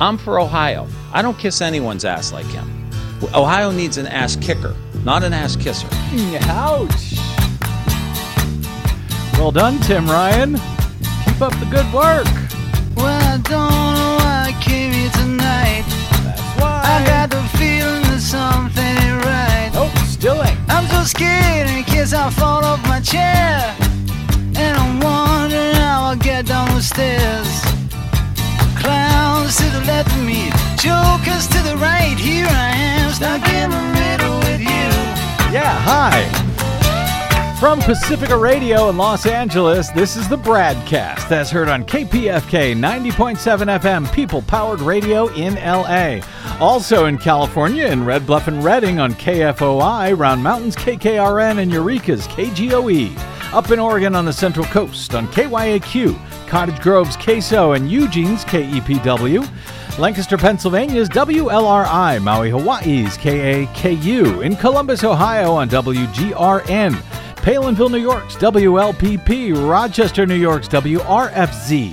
I'm for Ohio. I don't kiss anyone's ass like him. Ohio needs an ass kicker, not an ass kisser. Ouch. Well done, Tim Ryan. Keep up the good work. Well, I don't know why I came here tonight. That's why. I got the feeling that something ain't right. Nope, still ain't. I'm so scared in case I fall off my chair. And I'm wondering how I'll get down the stairs. Clowns to the left of me, jokers to the right. Here I am, stuck in the middle with you. Yeah, hi. From Pacifica Radio in Los Angeles, this is the Bradcast, as heard on KPFK 90.7 FM, People Powered Radio in LA. Also in California, in Red Bluff and Redding on KFOI, Round Mountains KKRN, and Eureka's KGOE. Up in Oregon on the Central Coast on KYAQ, Cottage Grove's KSO, and Eugene's KEPW. Lancaster, Pennsylvania's WLRI, Maui, Hawaii's KAKU, in Columbus, Ohio on WGRN, Palenville, New York's WLPP, Rochester, New York's WRFZ,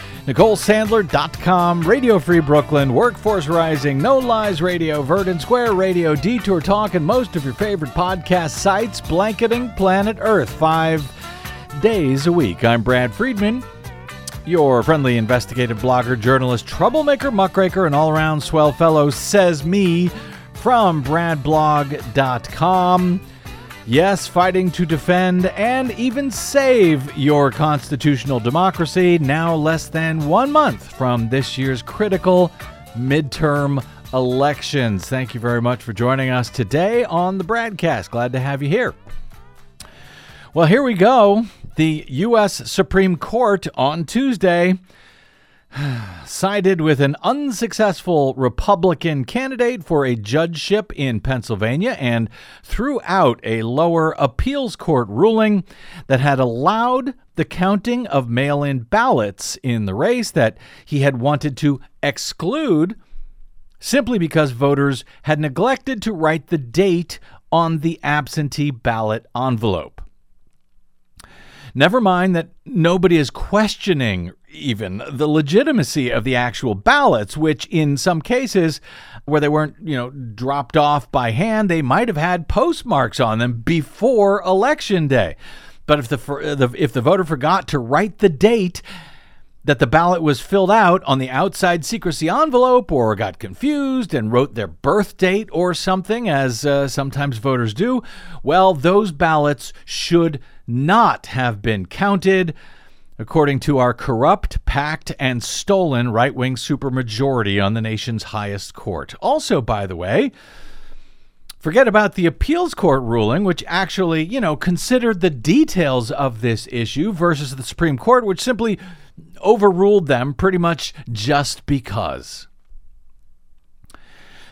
NicoleSandler.com, Radio Free Brooklyn, Workforce Rising, No Lies Radio, Verdant Square Radio, Detour Talk, and most of your favorite podcast sites, blanketing planet Earth five days a week. I'm Brad Friedman your friendly investigative blogger, journalist, troublemaker, muckraker, and all around swell fellow, says me from bradblog.com. Yes, fighting to defend and even save your constitutional democracy now less than one month from this year's critical midterm elections. Thank you very much for joining us today on the Bradcast. Glad to have you here. Well, here we go. The U.S. Supreme Court on Tuesday sided with an unsuccessful Republican candidate for a judgeship in Pennsylvania and threw out a lower appeals court ruling that had allowed the counting of mail in ballots in the race that he had wanted to exclude simply because voters had neglected to write the date on the absentee ballot envelope. Never mind that nobody is questioning even the legitimacy of the actual ballots, which in some cases where they weren't, you know, dropped off by hand, they might have had postmarks on them before election day. But if the if the voter forgot to write the date that the ballot was filled out on the outside secrecy envelope or got confused and wrote their birth date or something, as uh, sometimes voters do, well, those ballots should not have been counted, according to our corrupt, packed, and stolen right wing supermajority on the nation's highest court. Also, by the way, Forget about the appeals court ruling, which actually, you know, considered the details of this issue versus the Supreme Court, which simply overruled them pretty much just because.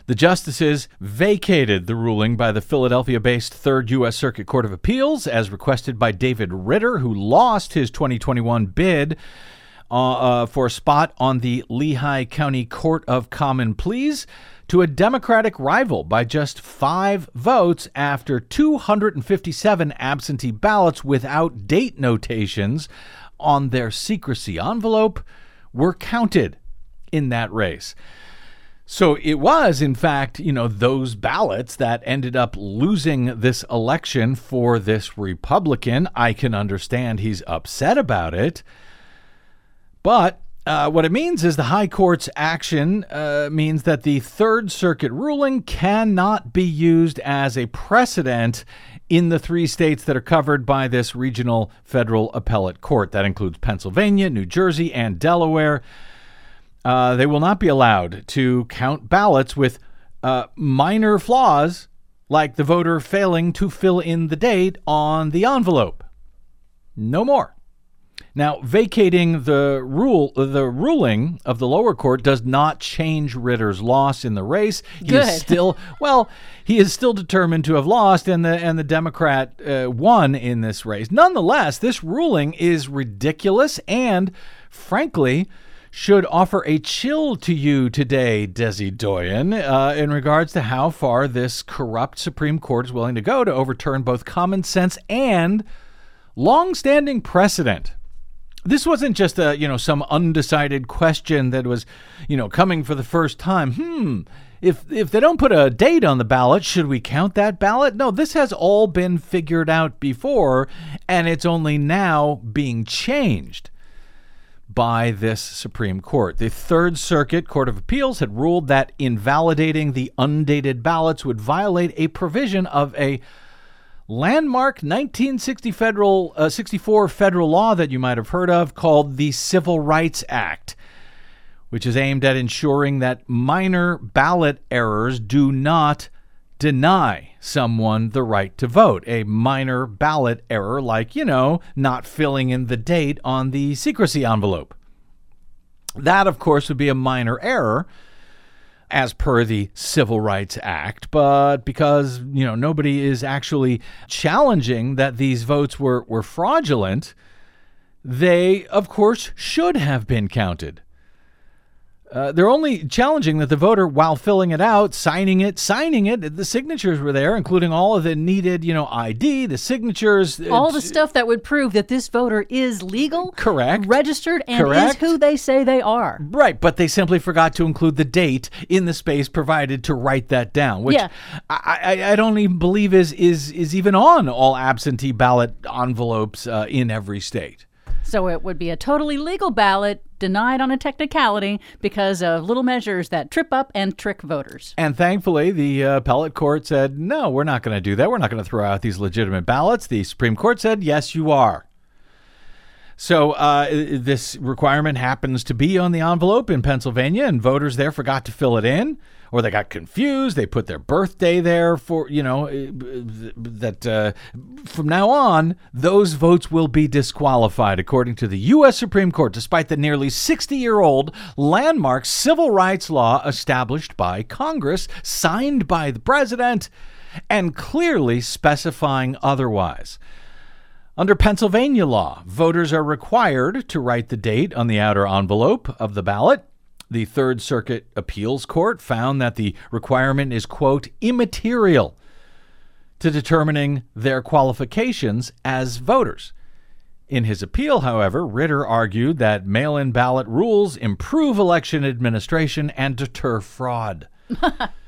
The justices vacated the ruling by the Philadelphia based Third U.S. Circuit Court of Appeals as requested by David Ritter, who lost his 2021 bid uh, uh, for a spot on the Lehigh County Court of Common Pleas to a Democratic rival by just five votes after 257 absentee ballots without date notations on their secrecy envelope were counted in that race. So it was, in fact, you know, those ballots that ended up losing this election for this Republican. I can understand he's upset about it. But uh, what it means is the High Court's action uh, means that the Third Circuit ruling cannot be used as a precedent in the three states that are covered by this regional federal appellate court. That includes Pennsylvania, New Jersey, and Delaware. Uh, they will not be allowed to count ballots with uh, minor flaws like the voter failing to fill in the date on the envelope. No more. Now, vacating the rule, the ruling of the lower court does not change Ritter's loss in the race. He Good. is still well. He is still determined to have lost, and the and the Democrat uh, won in this race. Nonetheless, this ruling is ridiculous and, frankly, should offer a chill to you today, Desi Doyen, uh, in regards to how far this corrupt Supreme Court is willing to go to overturn both common sense and long-standing precedent. This wasn't just a you know some undecided question that was you know coming for the first time. Hmm if if they don't put a date on the ballot should we count that ballot? No this has all been figured out before and it's only now being changed by this Supreme Court. The Third Circuit Court of Appeals had ruled that invalidating the undated ballots would violate a provision of a landmark 1960 federal uh, 64 federal law that you might have heard of called the Civil Rights Act which is aimed at ensuring that minor ballot errors do not deny someone the right to vote a minor ballot error like you know not filling in the date on the secrecy envelope that of course would be a minor error as per the Civil Rights Act, but because you know nobody is actually challenging that these votes were were fraudulent, they of course should have been counted. Uh, they're only challenging that the voter, while filling it out, signing it, signing it, the signatures were there, including all of the needed, you know, ID, the signatures, uh, All the stuff that would prove that this voter is legal, Correct. registered, and Correct. is who they say they are. Right, but they simply forgot to include the date in the space provided to write that down, which Yeah. I, I, I don't even believe is is is even on all absentee ballot envelopes uh, in every state. So it would be a totally legal ballot denied on a technicality because of little measures that trip up and trick voters. And thankfully, the uh, appellate court said, no, we're not going to do that. We're not going to throw out these legitimate ballots. The Supreme Court said, yes, you are. So uh, this requirement happens to be on the envelope in Pennsylvania, and voters there forgot to fill it in, or they got confused. They put their birthday there for you know that uh, from now on those votes will be disqualified, according to the U.S. Supreme Court, despite the nearly 60-year-old landmark civil rights law established by Congress, signed by the president, and clearly specifying otherwise. Under Pennsylvania law, voters are required to write the date on the outer envelope of the ballot. The Third Circuit Appeals Court found that the requirement is, quote, immaterial to determining their qualifications as voters. In his appeal, however, Ritter argued that mail in ballot rules improve election administration and deter fraud.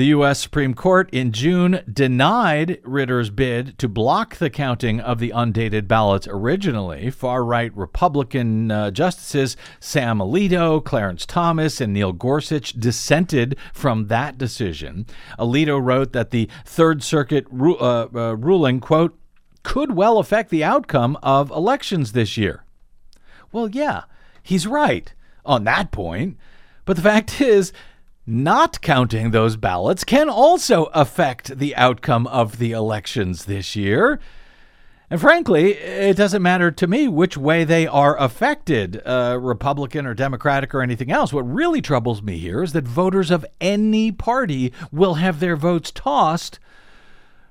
The U.S. Supreme Court in June denied Ritter's bid to block the counting of the undated ballots originally. Far right Republican uh, justices Sam Alito, Clarence Thomas, and Neil Gorsuch dissented from that decision. Alito wrote that the Third Circuit ru- uh, uh, ruling, quote, could well affect the outcome of elections this year. Well, yeah, he's right on that point. But the fact is, not counting those ballots can also affect the outcome of the elections this year. And frankly, it doesn't matter to me which way they are affected, uh, Republican or Democratic or anything else. What really troubles me here is that voters of any party will have their votes tossed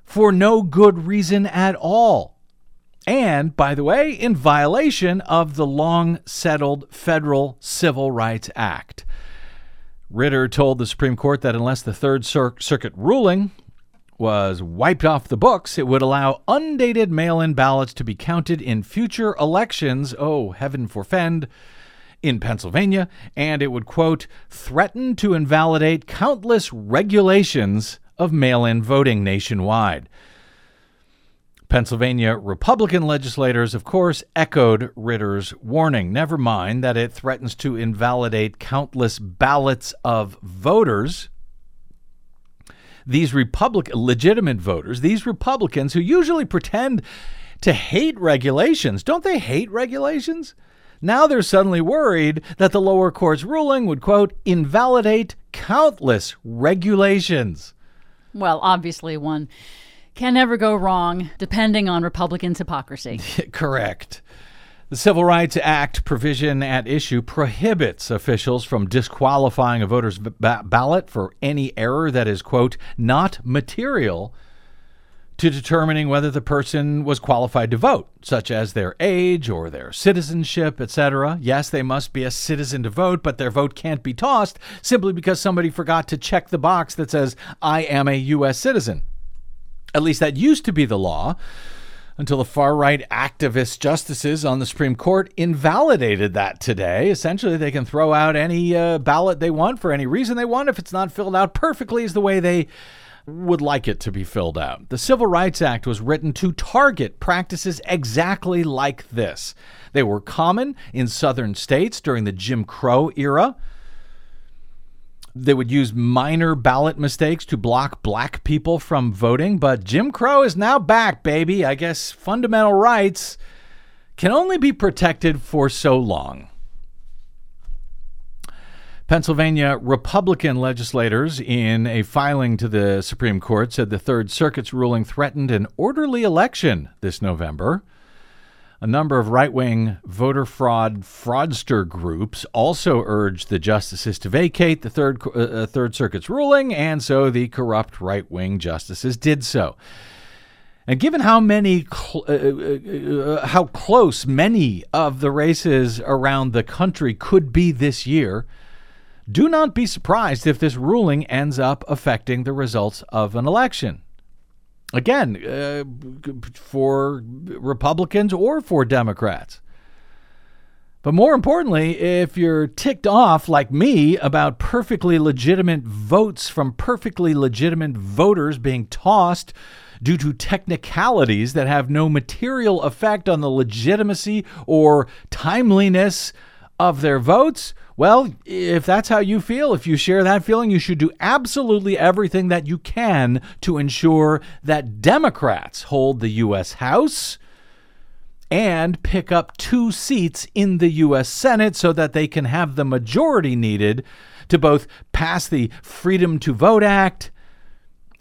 for no good reason at all. And, by the way, in violation of the long settled Federal Civil Rights Act. Ritter told the Supreme Court that unless the Third Cir- Circuit ruling was wiped off the books, it would allow undated mail in ballots to be counted in future elections. Oh, heaven forfend. In Pennsylvania, and it would, quote, threaten to invalidate countless regulations of mail in voting nationwide. Pennsylvania Republican legislators, of course, echoed Ritter's warning. Never mind that it threatens to invalidate countless ballots of voters. These Republic legitimate voters, these Republicans who usually pretend to hate regulations, don't they hate regulations? Now they're suddenly worried that the lower court's ruling would, quote, invalidate countless regulations. Well, obviously, one can never go wrong depending on Republicans' hypocrisy. Correct. The Civil Rights Act provision at issue prohibits officials from disqualifying a voter's ba- ballot for any error that is, quote, not material to determining whether the person was qualified to vote, such as their age or their citizenship, etc. Yes, they must be a citizen to vote, but their vote can't be tossed simply because somebody forgot to check the box that says, I am a U.S. citizen. At least that used to be the law until the far right activist justices on the Supreme Court invalidated that today. Essentially, they can throw out any uh, ballot they want for any reason they want if it's not filled out perfectly as the way they would like it to be filled out. The Civil Rights Act was written to target practices exactly like this. They were common in southern states during the Jim Crow era. They would use minor ballot mistakes to block black people from voting, but Jim Crow is now back, baby. I guess fundamental rights can only be protected for so long. Pennsylvania Republican legislators, in a filing to the Supreme Court, said the Third Circuit's ruling threatened an orderly election this November. A number of right wing voter fraud fraudster groups also urged the justices to vacate the Third, uh, uh Third Circuit's ruling, and so the corrupt right wing justices did so. And given how many, cl- uh, uh, uh, how close many of the races around the country could be this year, do not be surprised if this ruling ends up affecting the results of an election. Again, uh, for Republicans or for Democrats. But more importantly, if you're ticked off like me about perfectly legitimate votes from perfectly legitimate voters being tossed due to technicalities that have no material effect on the legitimacy or timeliness of their votes, well, if that's how you feel, if you share that feeling, you should do absolutely everything that you can to ensure that Democrats hold the U.S. House and pick up two seats in the U.S. Senate so that they can have the majority needed to both pass the Freedom to Vote Act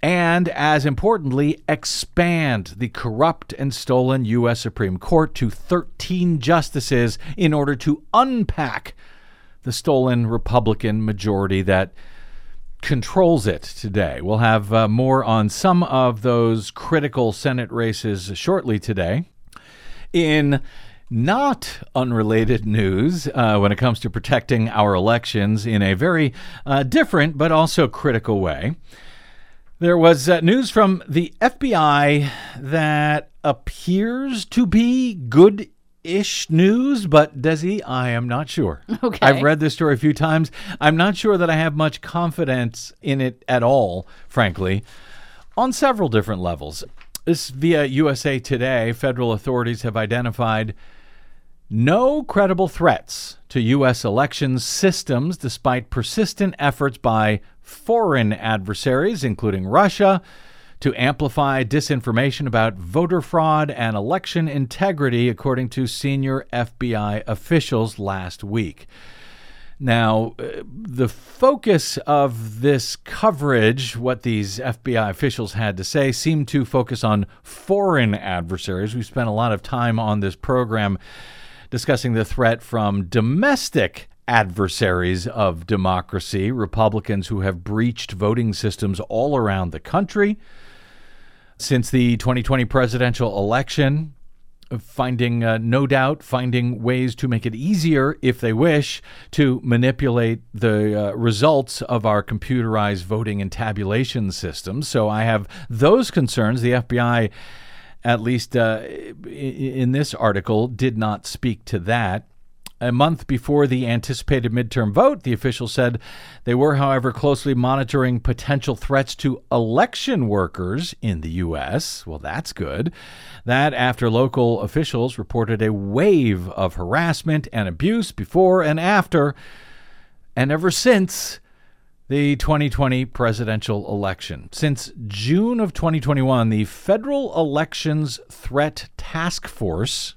and, as importantly, expand the corrupt and stolen U.S. Supreme Court to 13 justices in order to unpack the stolen Republican majority that controls it today. We'll have uh, more on some of those critical Senate races shortly today. In not unrelated news uh, when it comes to protecting our elections in a very uh, different but also critical way. There was uh, news from the FBI that appears to be good ish news, but Desi, I am not sure. Okay. I've read this story a few times. I'm not sure that I have much confidence in it at all, frankly, on several different levels. This via USA Today, federal authorities have identified no credible threats to U.S. election systems despite persistent efforts by foreign adversaries, including Russia, to amplify disinformation about voter fraud and election integrity, according to senior FBI officials last week. Now, uh, the focus of this coverage, what these FBI officials had to say, seemed to focus on foreign adversaries. We spent a lot of time on this program discussing the threat from domestic adversaries of democracy, Republicans who have breached voting systems all around the country since the 2020 presidential election, finding uh, no doubt finding ways to make it easier if they wish to manipulate the uh, results of our computerized voting and tabulation systems. So i have those concerns. The fbi at least uh, in this article did not speak to that a month before the anticipated midterm vote, the officials said they were, however, closely monitoring potential threats to election workers in the U.S. Well, that's good. That after local officials reported a wave of harassment and abuse before and after, and ever since the 2020 presidential election. Since June of 2021, the Federal Elections Threat Task Force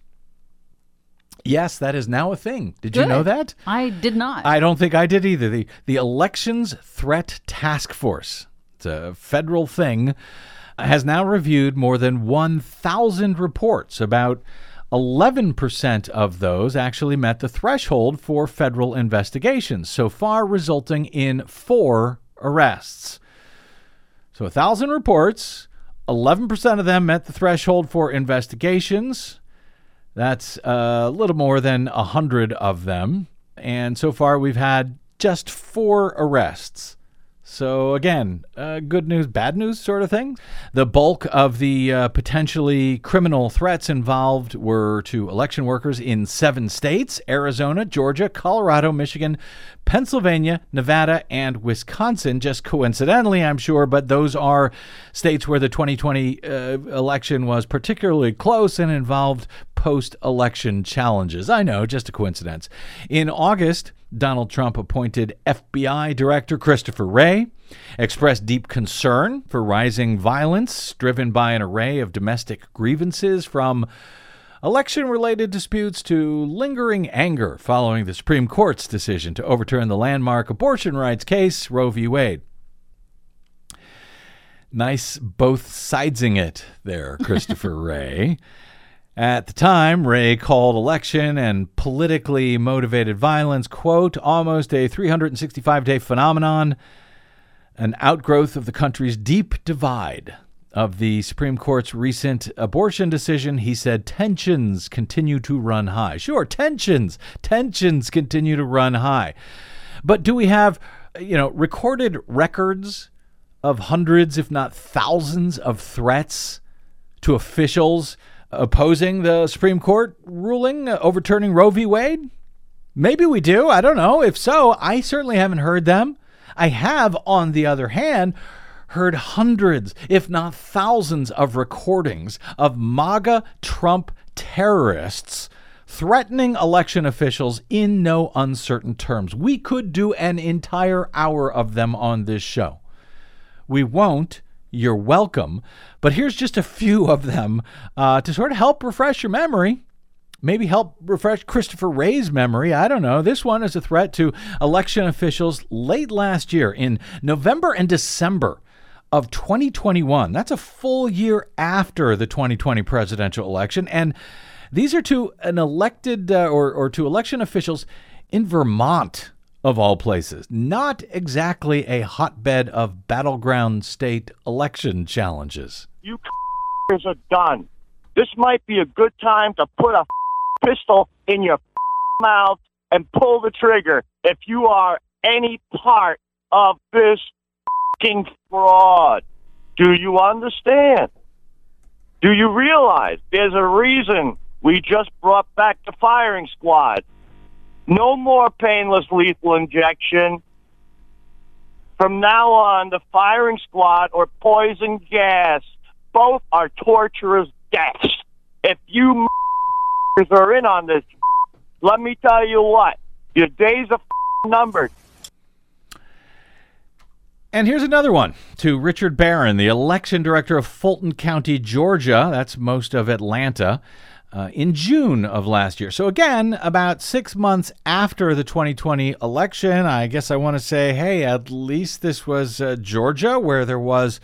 Yes, that is now a thing. Did you know that? I did not. I don't think I did either. The the Elections Threat Task Force, it's a federal thing, has now reviewed more than 1,000 reports about 11% of those actually met the threshold for federal investigations, so far resulting in four arrests. So, 1,000 reports, 11% of them met the threshold for investigations. That's uh, a little more than 100 of them. And so far, we've had just four arrests. So, again, uh, good news, bad news sort of thing. The bulk of the uh, potentially criminal threats involved were to election workers in seven states Arizona, Georgia, Colorado, Michigan, Pennsylvania, Nevada, and Wisconsin. Just coincidentally, I'm sure, but those are states where the 2020 uh, election was particularly close and involved post election challenges. I know, just a coincidence. In August, Donald Trump appointed FBI Director Christopher Wray, expressed deep concern for rising violence driven by an array of domestic grievances from election related disputes to lingering anger following the Supreme Court's decision to overturn the landmark abortion rights case, Roe v. Wade. Nice both sidesing it there, Christopher Wray. At the time, Wray called election and politically motivated violence, quote, almost a 365 day phenomenon, an outgrowth of the country's deep divide. Of the Supreme Court's recent abortion decision, he said tensions continue to run high. Sure, tensions, tensions continue to run high. But do we have, you know, recorded records of hundreds, if not thousands, of threats to officials? Opposing the Supreme Court ruling overturning Roe v. Wade? Maybe we do. I don't know. If so, I certainly haven't heard them. I have, on the other hand, heard hundreds, if not thousands, of recordings of MAGA Trump terrorists threatening election officials in no uncertain terms. We could do an entire hour of them on this show. We won't you're welcome. But here's just a few of them uh, to sort of help refresh your memory. Maybe help refresh Christopher Wray's memory. I don't know. This one is a threat to election officials late last year in November and December of 2021. That's a full year after the 2020 presidential election. And these are to an elected uh, or, or to election officials in Vermont of all places. Not exactly a hotbed of battleground state election challenges. You are done. This might be a good time to put a pistol in your mouth and pull the trigger if you are any part of this fraud. Do you understand? Do you realize there's a reason we just brought back the firing squad? No more painless lethal injection. From now on, the firing squad or poison gas, both are torturous deaths. If you are in on this, let me tell you what, your days are numbered. And here's another one to Richard Barron, the election director of Fulton County, Georgia. That's most of Atlanta uh, in June of last year. So, again, about six months after the 2020 election, I guess I want to say, hey, at least this was uh, Georgia where there was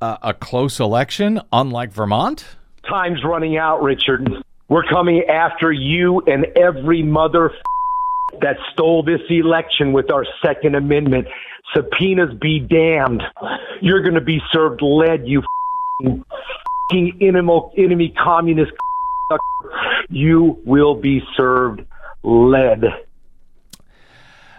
uh, a close election, unlike Vermont. Time's running out, Richard. We're coming after you and every mother that stole this election with our Second Amendment. Subpoenas be damned. You're going to be served lead, you enemy, enemy communist you will be served lead.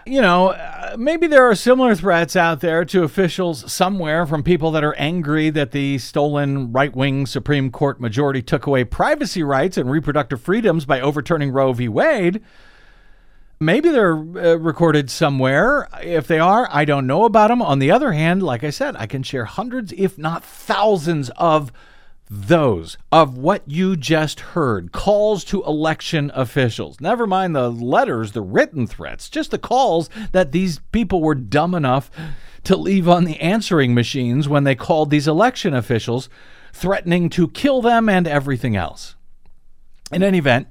You know, uh, maybe there are similar threats out there to officials somewhere from people that are angry that the stolen right wing Supreme Court majority took away privacy rights and reproductive freedoms by overturning Roe v. Wade. Maybe they're uh, recorded somewhere. If they are, I don't know about them. On the other hand, like I said, I can share hundreds, if not thousands, of those of what you just heard calls to election officials. Never mind the letters, the written threats, just the calls that these people were dumb enough to leave on the answering machines when they called these election officials, threatening to kill them and everything else. In any event,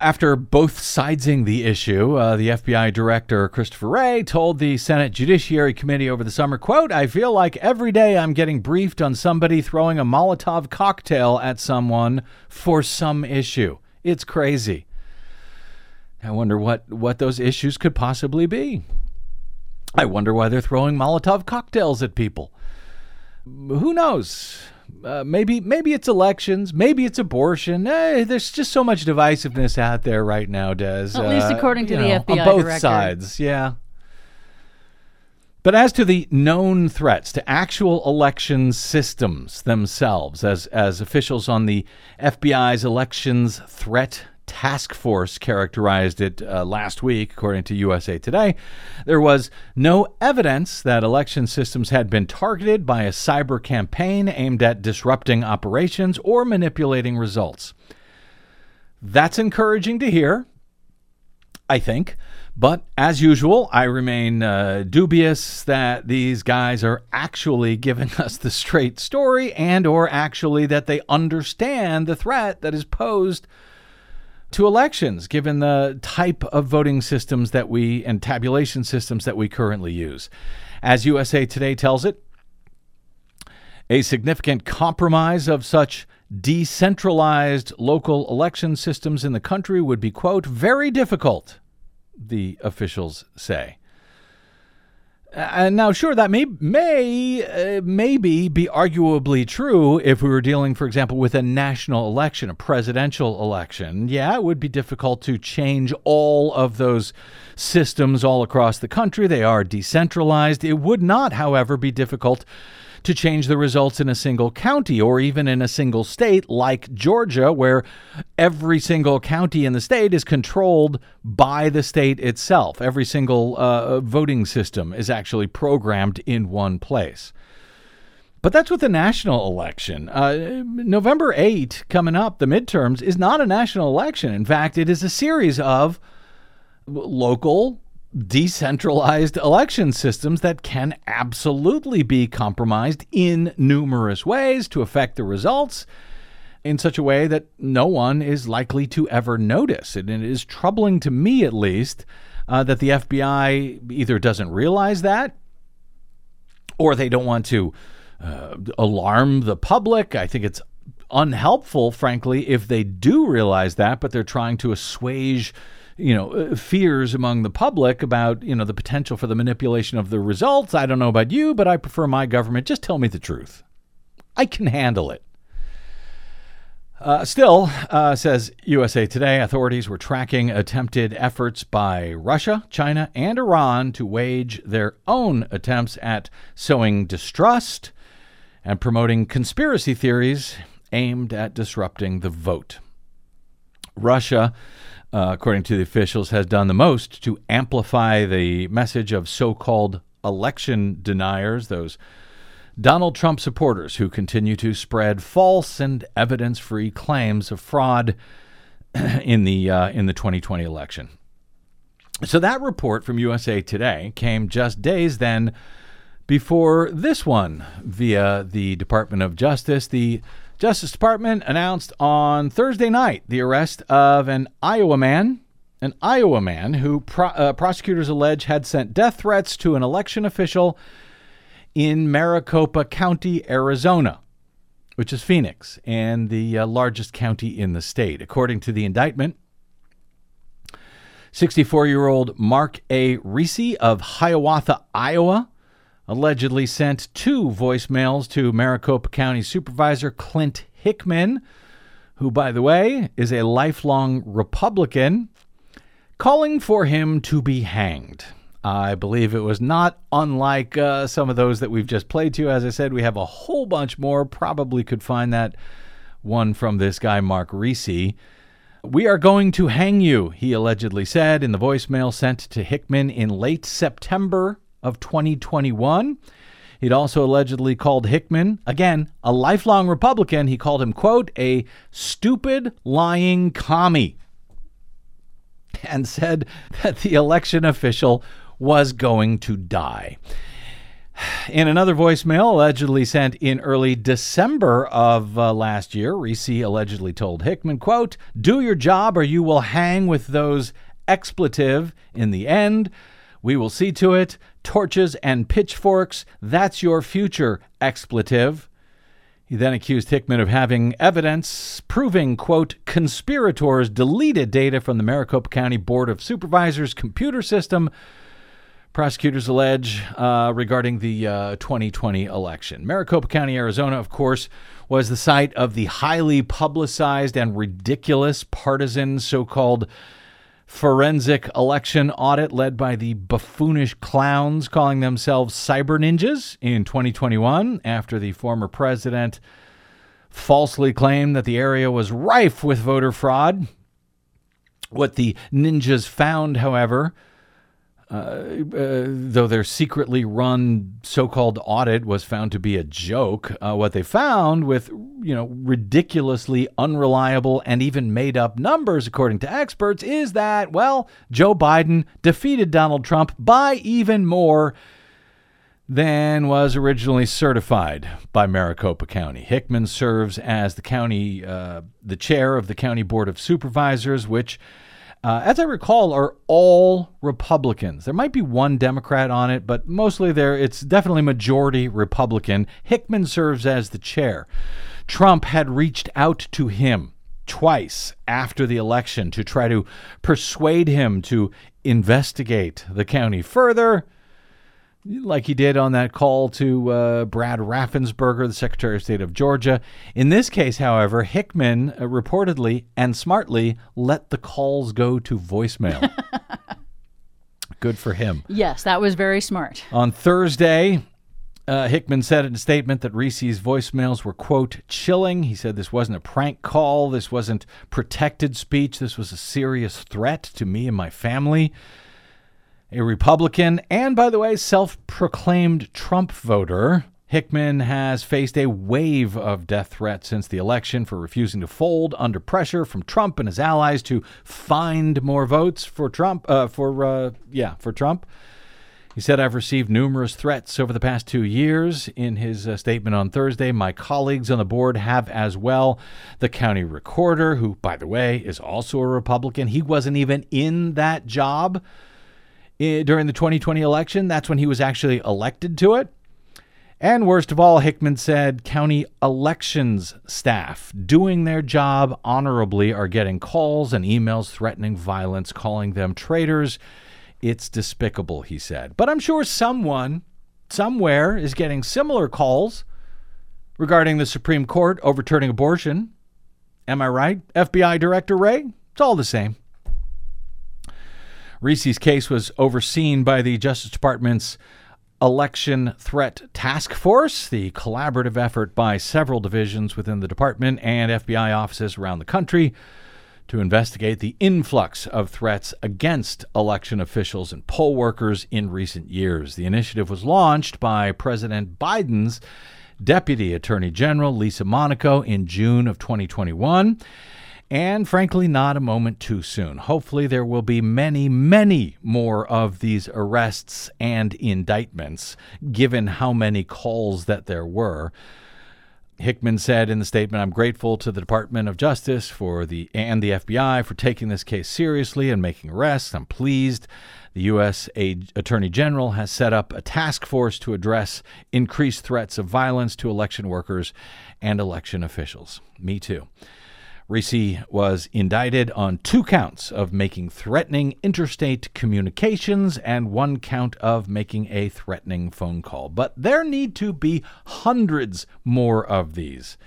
After both sidesing the issue, uh, the FBI director Christopher Wray told the Senate Judiciary Committee over the summer, quote, I feel like every day I'm getting briefed on somebody throwing a Molotov cocktail at someone for some issue. It's crazy. I wonder what, what those issues could possibly be. I wonder why they're throwing Molotov cocktails at people. Who knows? Uh, maybe maybe it's elections, maybe it's abortion. Eh, there's just so much divisiveness out there right now, Des. At least Uh, according to the know, FBI on both director. sides. Yeah. But as to the known threats to actual election systems themselves, as as officials on the FBI's elections threat task force characterized it uh, last week, according to USA Today, there was no evidence that election systems had been targeted by a cyber campaign aimed at disrupting operations or manipulating results. That's encouraging to hear. I think. But as usual, I remain uh, dubious that these guys are actually giving us the straight story and or actually that they understand the threat that is posed to elections given the type of voting systems that we and tabulation systems that we currently use. As USA Today tells it, a significant compromise of such decentralized local election systems in the country would be, quote, very difficult, the officials say. And now, sure, that may may uh, maybe be arguably true if we were dealing, for example, with a national election, a presidential election. Yeah, it would be difficult to change all of those systems all across the country. They are decentralized. It would not, however, be difficult to change the results in a single county or even in a single state like Georgia, where every single county in the state is controlled by the state itself. Every single uh, voting system is actually programmed in one place. But that's with the national election. Uh, November 8 coming up, the midterms, is not a national election. In fact, it is a series of local decentralized election systems that can absolutely be compromised in numerous ways to affect the results in such a way that no one is likely to ever notice. And it is troubling to me, at least, uh, that the FBI either doesn't realize that or they don't want to uh, alarm the public. I think it's unhelpful, frankly, if they do realize that, but they're trying to assuage you know uh, fears among the public about you know the potential for the manipulation of the results. I don't know about you but i prefer my government. Just tell me the truth. I can handle it. Uh, still, uh, says USA Today, authorities were tracking attempted efforts by Russia, China, and Iran to wage their own attempts at sowing distrust and promoting conspiracy theories aimed at disrupting the vote. Russia, uh, according to the officials, has done the most to amplify the message of so called election deniers, those Donald Trump supporters who continue to spread false and evidence-free claims of fraud in the uh, in the 2020 election. So that report from USA Today came just days then before this one via the Department of Justice. The Justice Department announced on Thursday night the arrest of an Iowa man, an Iowa man who pro- uh, prosecutors allege had sent death threats to an election official in Maricopa County, Arizona, which is Phoenix and the uh, largest county in the state. According to the indictment, 64 year old Mark A. Reese of Hiawatha, Iowa, allegedly sent two voicemails to Maricopa County Supervisor Clint Hickman, who, by the way, is a lifelong Republican, calling for him to be hanged. I believe it was not unlike uh, some of those that we've just played to. As I said, we have a whole bunch more. Probably could find that one from this guy, Mark Reese. We are going to hang you, he allegedly said in the voicemail sent to Hickman in late September of 2021. He'd also allegedly called Hickman, again, a lifelong Republican, he called him, quote, a stupid, lying commie, and said that the election official was going to die. In another voicemail allegedly sent in early December of uh, last year, Reese allegedly told Hickman, quote, "Do your job or you will hang with those expletive in the end. We will see to it. Torches and pitchforks, that's your future expletive." He then accused Hickman of having evidence proving, quote, conspirators deleted data from the Maricopa County Board of Supervisors computer system prosecutors allege uh, regarding the uh, 2020 election. Maricopa County, Arizona, of course, was the site of the highly publicized and ridiculous partisan so called forensic election audit led by the buffoonish clowns calling themselves cyber ninjas in 2021 after the former president falsely claimed that the area was rife with voter fraud. What the ninjas found, however, uh, uh, though their secretly run so-called audit was found to be a joke, uh, what they found with you know ridiculously unreliable and even made-up numbers, according to experts, is that well, Joe Biden defeated Donald Trump by even more than was originally certified by Maricopa County. Hickman serves as the county, uh, the chair of the county board of supervisors, which uh, as I recall, are all Republicans. There might be one Democrat on it, but mostly there it's definitely majority Republican. Hickman serves as the chair. Trump had reached out to him twice after the election to try to persuade him to investigate the county further like he did on that call to uh, Brad Raffensperger, the Secretary of State of Georgia. In this case, however, Hickman uh, reportedly and smartly let the calls go to voicemail. Good for him. Yes, that was very smart. On Thursday, uh, Hickman said in a statement that Reese's voicemails were, quote, chilling. He said this wasn't a prank call. This wasn't protected speech. This was a serious threat to me and my family a Republican, and by the way, self proclaimed Trump voter. Hickman has faced a wave of death threats since the election for refusing to fold under pressure from Trump and his allies to find more votes for Trump. Uh, for uh, yeah, for Trump. He said, I've received numerous threats over the past two years. In his uh, statement on Thursday, my colleagues on the board have as well. The county recorder, who, by the way, is also a Republican, he wasn't even in that job during the 2020 election. That's when he was actually elected to it. And worst of all, Hickman said county elections staff doing their job honorably are getting calls and emails threatening violence, calling them traitors. It's despicable, he said. But I'm sure someone somewhere is getting similar calls regarding the Supreme Court overturning abortion. Am I right? FBI Director Wray? It's all the same. Reese's case was overseen by the Justice Department's Election Threat Task Force, the collaborative effort by several divisions within the department and FBI offices around the country to investigate the influx of threats against election officials and poll workers in recent years. The initiative was launched by President Biden's Deputy Attorney General Lisa Monaco in June of 2021 and frankly, not a moment too soon. Hopefully, there will be many, many more of these arrests and indictments, given how many calls that there were. Hickman said in the statement, "I'm grateful to the Department of Justice for the and the FBI for taking this case seriously and making arrests. I'm pleased the U.S. Attorney General has set up a task force to address increased threats of violence to election workers and election officials. Me too." Reese was indicted on two counts of making threatening interstate communications and one count of making a threatening phone call. But there need to be hundreds more of these.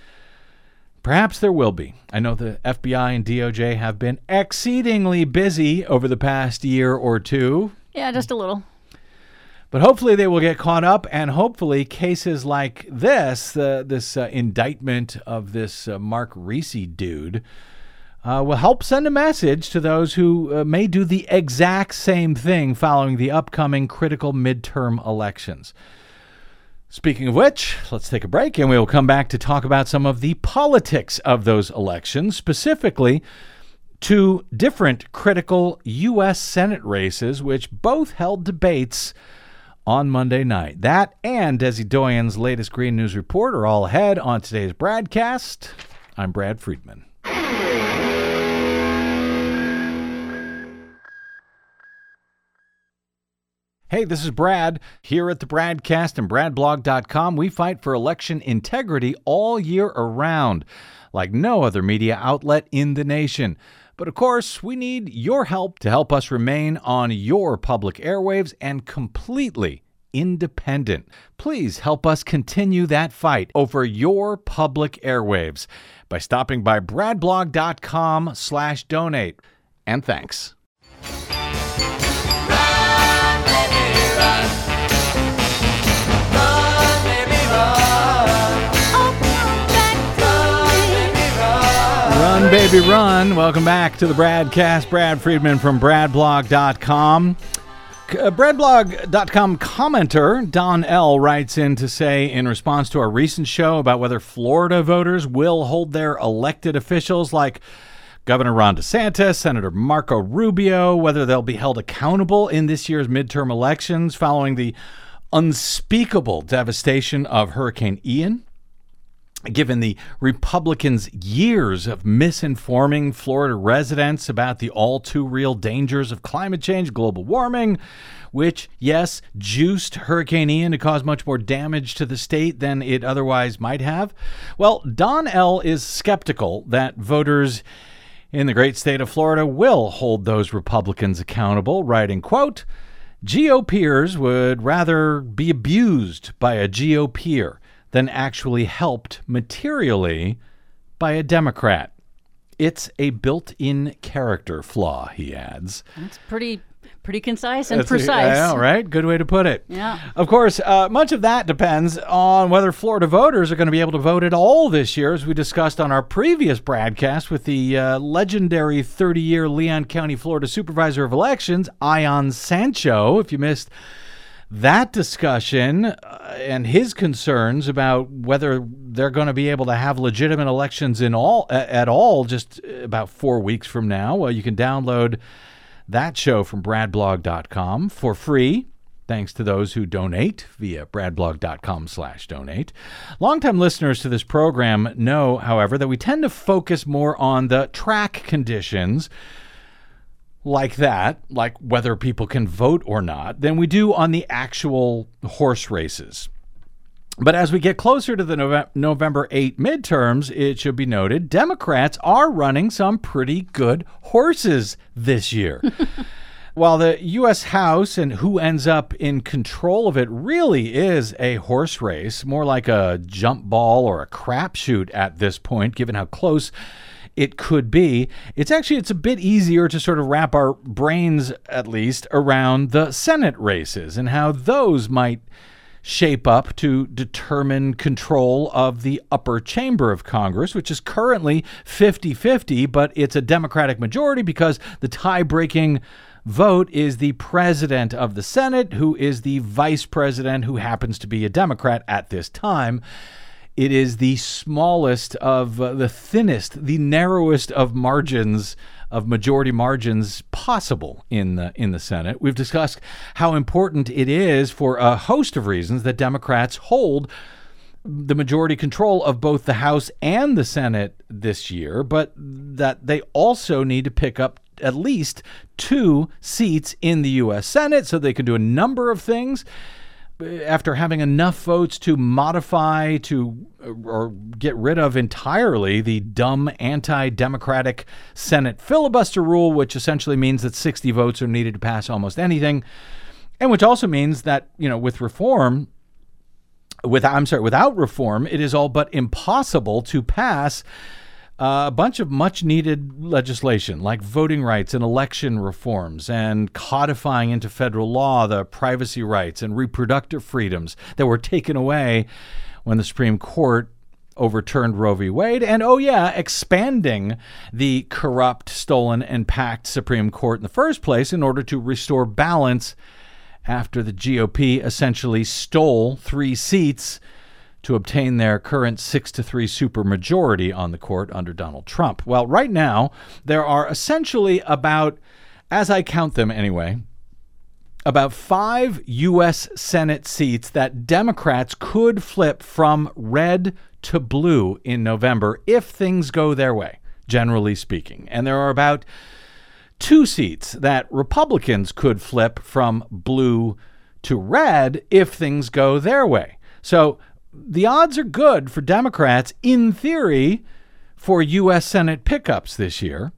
Perhaps there will be. I know the FBI and DOJ have been exceedingly busy over the past year or two. Yeah, just a little. But hopefully they will get caught up, and hopefully cases like this, uh, this uh, indictment of this uh, Mark Reese dude, uh, will help send a message to those who uh, may do the exact same thing following the upcoming critical midterm elections. Speaking of which, let's take a break, and we will come back to talk about some of the politics of those elections, specifically two different critical U.S. Senate races, which both held debates on Monday night. That and Desi Doyen's latest Green News report are all ahead on today's Bradcast. I'm Brad Friedman. Hey, this is Brad. Here at the Bradcast and BradBlog.com, we fight for election integrity all year around, like no other media outlet in the nation. But of course, we need your help to help us remain on your public airwaves and completely independent. Please help us continue that fight over your public airwaves by stopping by bradblog.com slash donate. And thanks. Run, baby, run. Welcome back to the BradCast. Brad Friedman from BradBlog.com. Uh, Bradblog.com commenter Don L. writes in to say, in response to our recent show about whether Florida voters will hold their elected officials like Governor Ron DeSantis, Senator Marco Rubio, whether they'll be held accountable in this year's midterm elections following the unspeakable devastation of Hurricane Ian given the Republicans' years of misinforming Florida residents about the all too real dangers of climate change, global warming, which, yes, juiced Hurricane Ian to cause much more damage to the state than it otherwise might have. Well, Don L. is skeptical that voters in the great state of Florida will hold those Republicans accountable, writing, quote, GOPers would rather be abused by a GOPer than actually helped materially by a Democrat. It's a built in character flaw, he adds. That's pretty pretty concise and That's precise. Know, right? Good way to put it. Yeah. Of course, uh, much of that depends on whether Florida voters are going to be able to vote at all this year, as we discussed on our previous broadcast with the uh, legendary 30 year Leon County, Florida Supervisor of Elections, Ion Sancho. If you missed that discussion uh, and his concerns about whether they're going to be able to have legitimate elections in all a- at all just about 4 weeks from now well you can download that show from bradblog.com for free. Thanks to those who donate via bradblog.com slash donate. Longtime listeners to this program know however that we tend to focus more on the track conditions like that, like whether people can vote or not, than we do on the actual horse races. But as we get closer to the November 8 midterms, it should be noted Democrats are running some pretty good horses this year. While the U.S. House and who ends up in control of it really is a horse race, more like a jump ball or a crapshoot at this point, given how close it could be. It's actually it's a bit easier to sort of wrap our brains at least around the Senate races and how those might shape up to determine control of the upper chamber of Congress, which is currently 50 50, but it's a Democratic majority because the tie breaking vote is the president of the Senate, who is the vice president, who happens to be a Democrat at this time. It is the smallest of uh, the thinnest, the narrowest of margins of majority margins possible in the in the Senate. We've discussed how important it is for a host of reasons that Democrats hold the majority control of both the House and the Senate this year, but that they also need to pick up at least two seats in the U.S. Senate so they can do a number of things after having enough votes to modify to uh, or get rid of entirely the dumb anti-democratic Senate filibuster rule which essentially means that 60 votes are needed to pass almost anything and which also means that you know with reform with I'm sorry without reform it is all but impossible to pass a bunch of much needed legislation like voting rights and election reforms and codifying into federal law the privacy rights and reproductive freedoms that were taken away when the Supreme Court overturned Roe v. Wade. And oh, yeah, expanding the corrupt, stolen, and packed Supreme Court in the first place in order to restore balance after the GOP essentially stole three seats to obtain their current 6 to 3 supermajority on the court under Donald Trump. Well, right now, there are essentially about, as I count them anyway, about five U.S. Senate seats that Democrats could flip from red to blue in November if things go their way, generally speaking. And there are about two seats that Republicans could flip from blue to red if things go their way. So the odds are good for Democrats, in theory, for U.S. Senate pickups this year.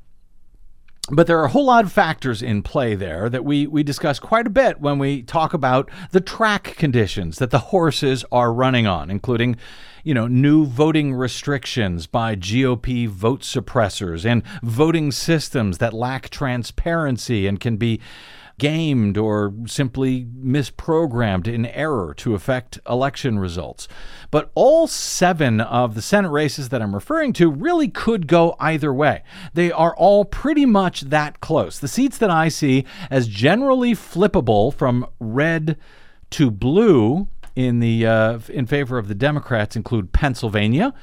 But there are a whole lot of factors in play there that we, we discuss quite a bit when we talk about the track conditions that the horses are running on, including, you know, new voting restrictions by GOP vote suppressors and voting systems that lack transparency and can be gamed or simply misprogrammed in error to affect election results. But all seven of the Senate races that I'm referring to really could go either way. They are all pretty much that close. The seats that I see as generally flippable from red to blue in the uh, in favor of the Democrats include Pennsylvania,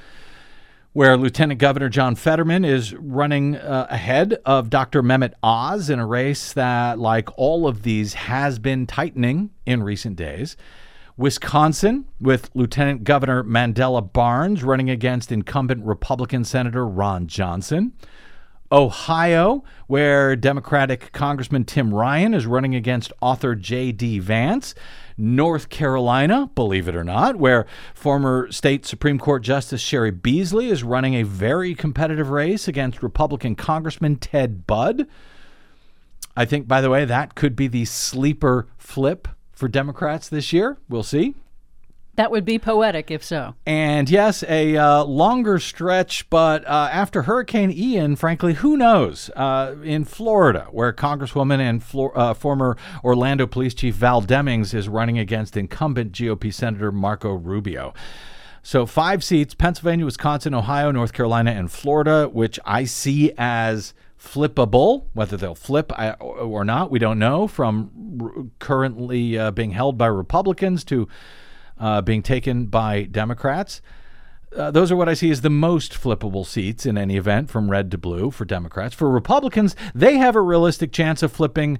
where Lieutenant Governor John Fetterman is running uh, ahead of Dr. Mehmet Oz in a race that, like all of these, has been tightening in recent days. Wisconsin, with Lieutenant Governor Mandela Barnes running against incumbent Republican Senator Ron Johnson. Ohio, where Democratic Congressman Tim Ryan is running against author J.D. Vance. North Carolina, believe it or not, where former state Supreme Court Justice Cheri Beasley is running a very competitive race against Republican Congressman Ted Budd. I think, by the way, that could be the sleeper flip for Democrats this year. We'll see. That would be poetic if so. And yes, a uh, longer stretch, but uh, after Hurricane Ian, frankly, who knows? Uh, in Florida, where Congresswoman and Flor- uh, former Orlando Police Chief Val Demings is running against incumbent GOP Senator Marco Rubio. So, five seats Pennsylvania, Wisconsin, Ohio, North Carolina, and Florida, which I see as flippable. Whether they'll flip or not, we don't know, from currently uh, being held by Republicans to uh, being taken by Democrats. Uh, those are what I see as the most flippable seats in any event from red to blue for Democrats. For Republicans, they have a realistic chance of flipping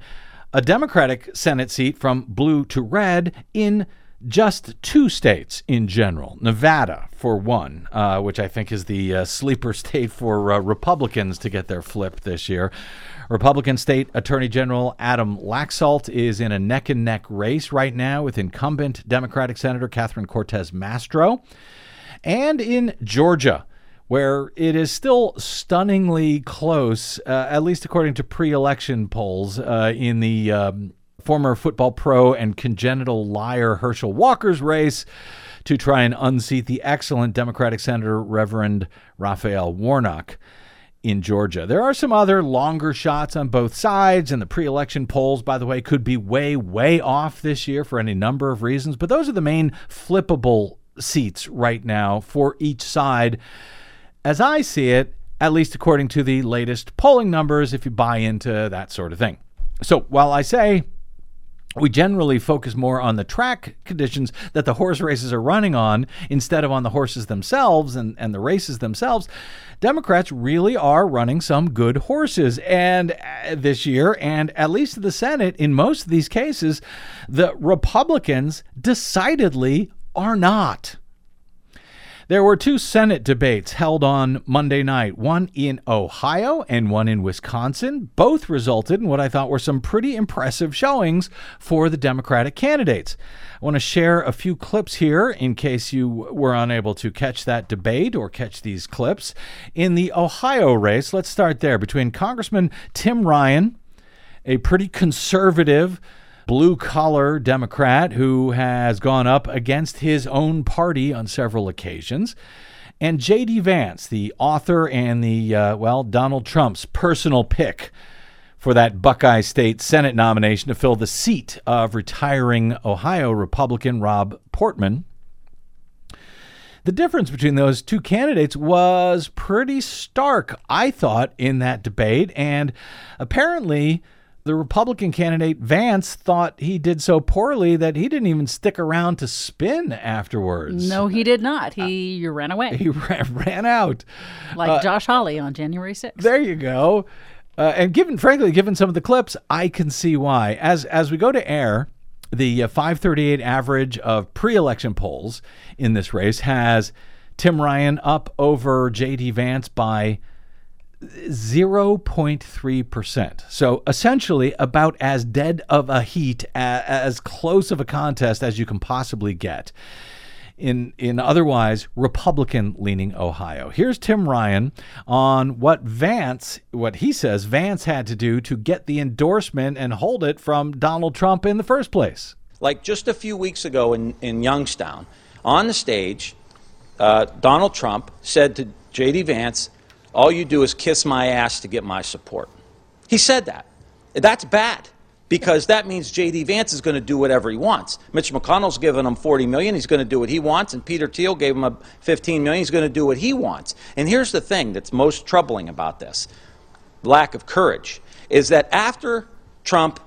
a Democratic Senate seat from blue to red in just two states in general. Nevada, for one, uh, which I think is the uh, sleeper state for uh, Republicans to get their flip this year. Republican State Attorney General Adam Laxalt is in a neck and neck race right now with incumbent Democratic Senator Catherine Cortez Masto. And in Georgia, where it is still stunningly close, uh, at least according to pre election polls, uh, in the um, former football pro and congenital liar Herschel Walker's race to try and unseat the excellent Democratic Senator Reverend Raphael Warnock in Georgia. There are some other longer shots on both sides, and the pre election polls, by the way, could be way, way off this year for any number of reasons, but those are the main flippable seats right now for each side. As I see it, at least according to the latest polling numbers, if you buy into that sort of thing. So while I say we generally focus more on the track conditions that the horse races are running on instead of on the horses themselves and, and the races themselves. Democrats really are running some good horses and uh, this year and at least the Senate in most of these cases the Republicans decidedly are not. There were two Senate debates held on Monday night, one in Ohio and one in Wisconsin. Both resulted in what I thought were some pretty impressive showings for the Democratic candidates. I want to share a few clips here in case you were unable to catch that debate or catch these clips. In the Ohio race, let's start there between Congressman Tim Ryan, a pretty conservative blue collar Democrat who has gone up against his own party on several occasions. And J.D. Vance, the author and the, uh, well, Donald Trump's personal pick for that Buckeye State Senate nomination to fill the seat of retiring Ohio Republican Rob Portman. The difference between those two candidates was pretty stark, I thought, in that debate. And apparently, the Republican candidate Vance thought he did so poorly that he didn't even stick around to spin afterwards. No, he did not. He ran away. He ran, ran out. like uh, Josh Hawley on January 6th. There you go. Uh, and given, frankly, given some of the clips, I can see why. As as we go to air, the uh, 538 average of pre-election polls in this race has Tim Ryan up over J.D. Vance by 0.3%. So essentially about as dead of a heat, as close of a contest as you can possibly get in in otherwise Republican leaning Ohio. Here's Tim Ryan on what Vance, what he says Vance had to do to get the endorsement and hold it from Donald Trump in the first place. Like just a few weeks ago in, in Youngstown, on the stage, uh, Donald Trump said to J.D. Vance, All you do is kiss my ass to get my support. He said that. That's bad because that means J.D. Vance is going to do whatever he wants. Mitch McConnell's given him 40 million. He's going to do what he wants. And Peter Thiel gave him a 15 million. He's going to do what he wants. And here's the thing that's most troubling about this lack of courage is that after Trump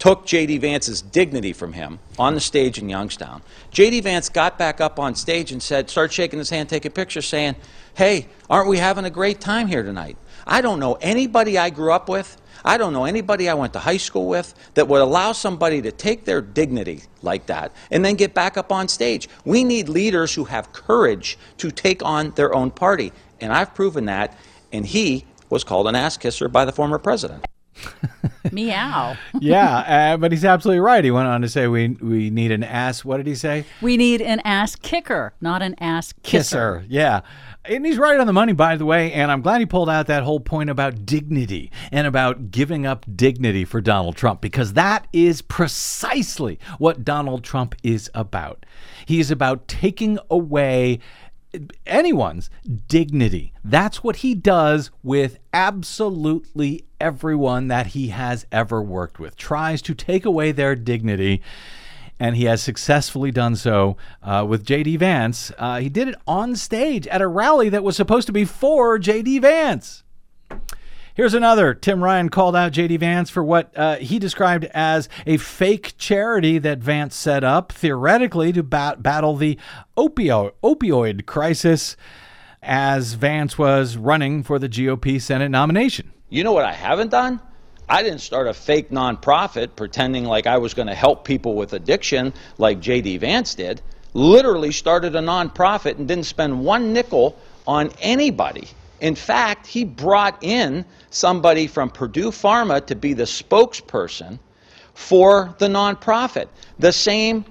took J.D. Vance's dignity from him on the stage in Youngstown, J.D. Vance got back up on stage and said, started shaking his hand, take a picture, saying, Hey, aren't we having a great time here tonight? I don't know anybody I grew up with I don't know anybody I went to high school with that would allow somebody to take their dignity like that and then get back up on stage. We need leaders who have courage to take on their own party. And I've proven that. And he was called an ass kisser by the former president. Meow. yeah, uh, but he's absolutely right. He went on to say we we need an ass. What did he say? We need an ass kicker, not an ass kisser. kisser. Yeah. And he's right on the money, by the way. And I'm glad he pulled out that whole point about dignity and about giving up dignity for Donald Trump, because that is precisely what Donald Trump is about. He is about taking away anyone's dignity. That's what he does with absolutely everyone that he has ever worked with. Tries to take away their dignity and he has successfully done so uh, with J.D. Vance. Uh, he did it on stage at a rally that was supposed to be for J.D. Vance. Here's another. Tim Ryan called out J.D. Vance for what uh, he described as a fake charity that Vance set up, theoretically, to bat- battle the opio- opioid crisis as Vance was running for the GOP Senate nomination. You know what I haven't done? I didn't start a fake nonprofit pretending like I was going to help people with addiction like J.D. Vance did. Literally started a nonprofit and didn't spend one nickel on anybody. In fact, he brought in somebody from Purdue Pharma to be the spokesperson for the nonprofit. The same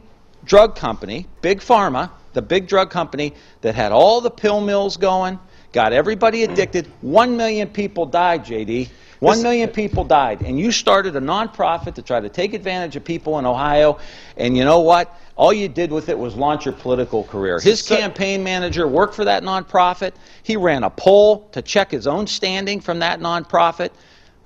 drug company, Big Pharma, the big drug company that had all the pill mills going, got everybody addicted. One million people died, JD. One million people died, and you started a nonprofit to try to take advantage of people in Ohio. And you know what? All you did with it was launch your political career. His campaign manager worked for that nonprofit. He ran a poll to check his own standing from that nonprofit.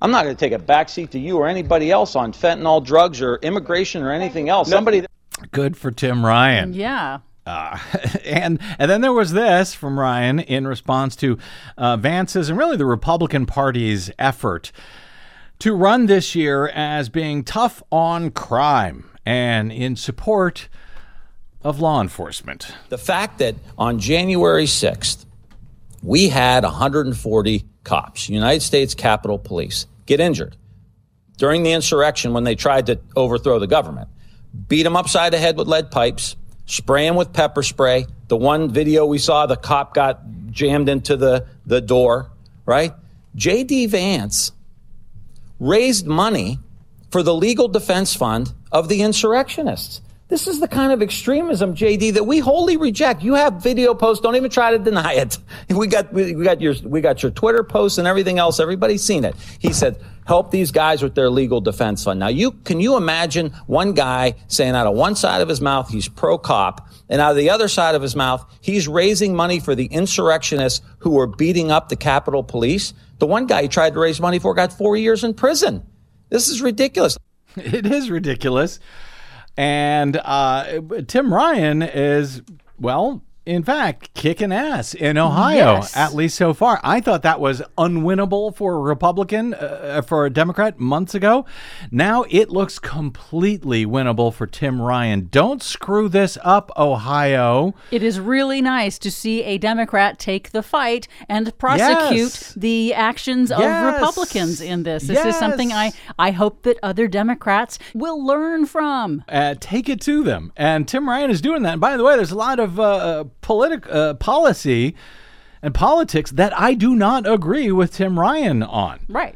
I'm not going to take a backseat to you or anybody else on fentanyl drugs or immigration or anything else. Somebody. Good for Tim Ryan. Yeah. Uh, and and then there was this from Ryan in response to uh, Vance's and really the Republican Party's effort to run this year as being tough on crime and in support of law enforcement. The fact that on January 6th, we had 140 cops, United States Capitol Police, get injured during the insurrection when they tried to overthrow the government, beat them upside the head with lead pipes spray him with pepper spray. The one video we saw, the cop got jammed into the, the door, right? J.D. Vance raised money for the legal defense fund of the insurrectionists. This is the kind of extremism, JD, that we wholly reject. You have video posts. Don't even try to deny it. We got, we got your, we got your Twitter posts and everything else. Everybody's seen it. He said, help these guys with their legal defense fund. Now, you, can you imagine one guy saying out of one side of his mouth, he's pro cop, and out of the other side of his mouth, he's raising money for the insurrectionists who were beating up the Capitol Police? The one guy he tried to raise money for got four years in prison. This is ridiculous. It is ridiculous. And uh, Tim Ryan is, well, in fact, kicking ass in Ohio, Yes. at least so far. I thought that was unwinnable for a Republican, uh, for a Democrat months ago. Now it looks completely winnable for Tim Ryan. Don't screw this up, Ohio. It is really nice to see a Democrat take the fight and prosecute Yes. the actions of Yes. Republicans in this. This is something I, I hope that other Democrats will learn from. uh, take it to them. And Tim Ryan is doing that. And by the way, there's a lot of uh, politic uh, policy and politics that I do not agree with Tim Ryan on. Right.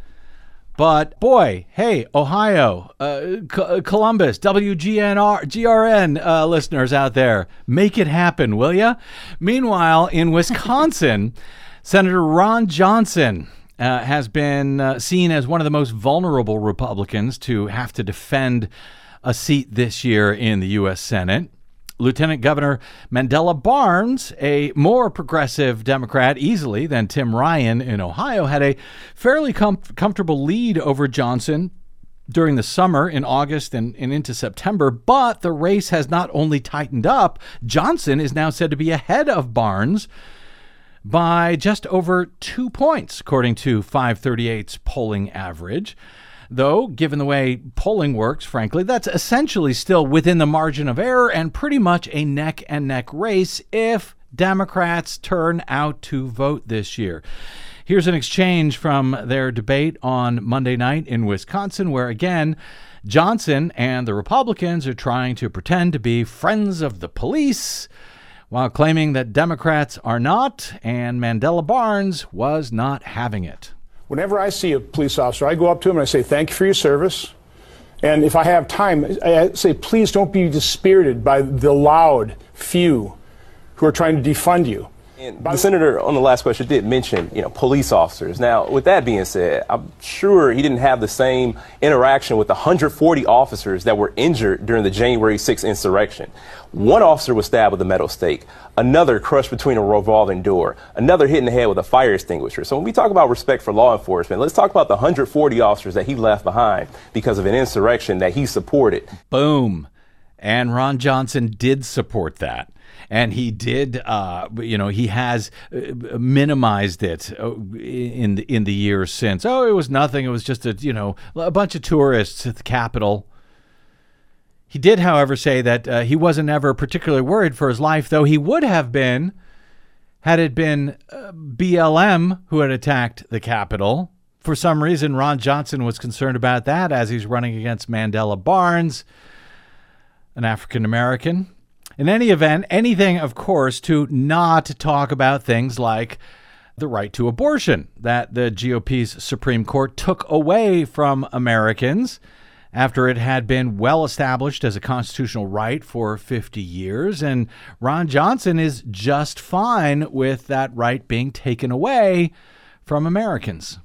But boy, hey, Ohio, uh, C- Columbus, WGNR, GRN uh, listeners out there, make it happen, will ya? Meanwhile, in Wisconsin, Senator Ron Johnson uh, has been uh, seen as one of the most vulnerable Republicans to have to defend a seat this year in the U.S. Senate. Lieutenant Governor Mandela Barnes, a more progressive Democrat easily than Tim Ryan in Ohio, had a fairly com- comfortable lead over Johnson during the summer in August and, and into September. But the race has not only tightened up, Johnson is now said to be ahead of Barnes by just over two points, according to 538's polling average. Though, given the way polling works, frankly, that's essentially still within the margin of error and pretty much a neck and neck race if Democrats turn out to vote this year. Here's an exchange from their debate on Monday night in Wisconsin, where again, Johnson and the Republicans are trying to pretend to be friends of the police while claiming that Democrats are not, and Mandela Barnes was not having it. Whenever I see a police officer, I go up to him and I say, Thank you for your service. And if I have time, I say, Please don't be dispirited by the loud few who are trying to defund you. And the senator on the last question did mention, you know, police officers. Now, with that being said, I'm sure he didn't have the same interaction with the 140 officers that were injured during the January 6th insurrection. One officer was stabbed with a metal stake, another crushed between a revolving door, another hit in the head with a fire extinguisher. So when we talk about respect for law enforcement, let's talk about the 140 officers that he left behind because of an insurrection that he supported. Boom. And Ron Johnson did support that. And he did, uh, you know, he has uh, minimized it uh, in the, in the years since. Oh, it was nothing. It was just a, you know, a bunch of tourists at the Capitol. He did, however, say that uh, he wasn't ever particularly worried for his life, though he would have been had it been uh, BLM who had attacked the Capitol. For some reason, Ron Johnson was concerned about that as he's running against Mandela Barnes, an African American. In any event, anything, of course, to not talk about things like the right to abortion that the GOP's Supreme Court took away from Americans after it had been well established as a constitutional right for 50 years. And Ron Johnson is just fine with that right being taken away from Americans.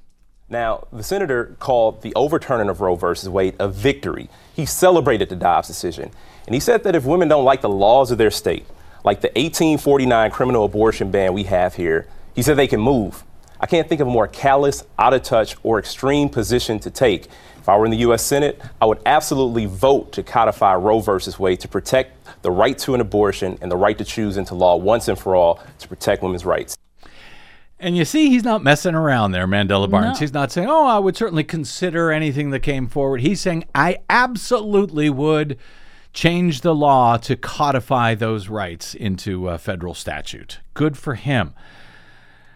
Now, the senator called the overturning of Roe versus Wade a victory. He celebrated the Dobbs decision. And he said that if women don't like the laws of their state, like the 1849 criminal abortion ban we have here, he said they can move. I can't think of a more callous, out of touch, or extreme position to take. If I were in the U.S. Senate, I would absolutely vote to codify Roe versus Wade to protect the right to an abortion and the right to choose into law once and for all to protect women's rights. And you see, he's not messing around there, Mandela Barnes. No. He's not saying, oh, I would certainly consider anything that came forward. He's saying, I absolutely would change the law to codify those rights into a federal statute. Good for him.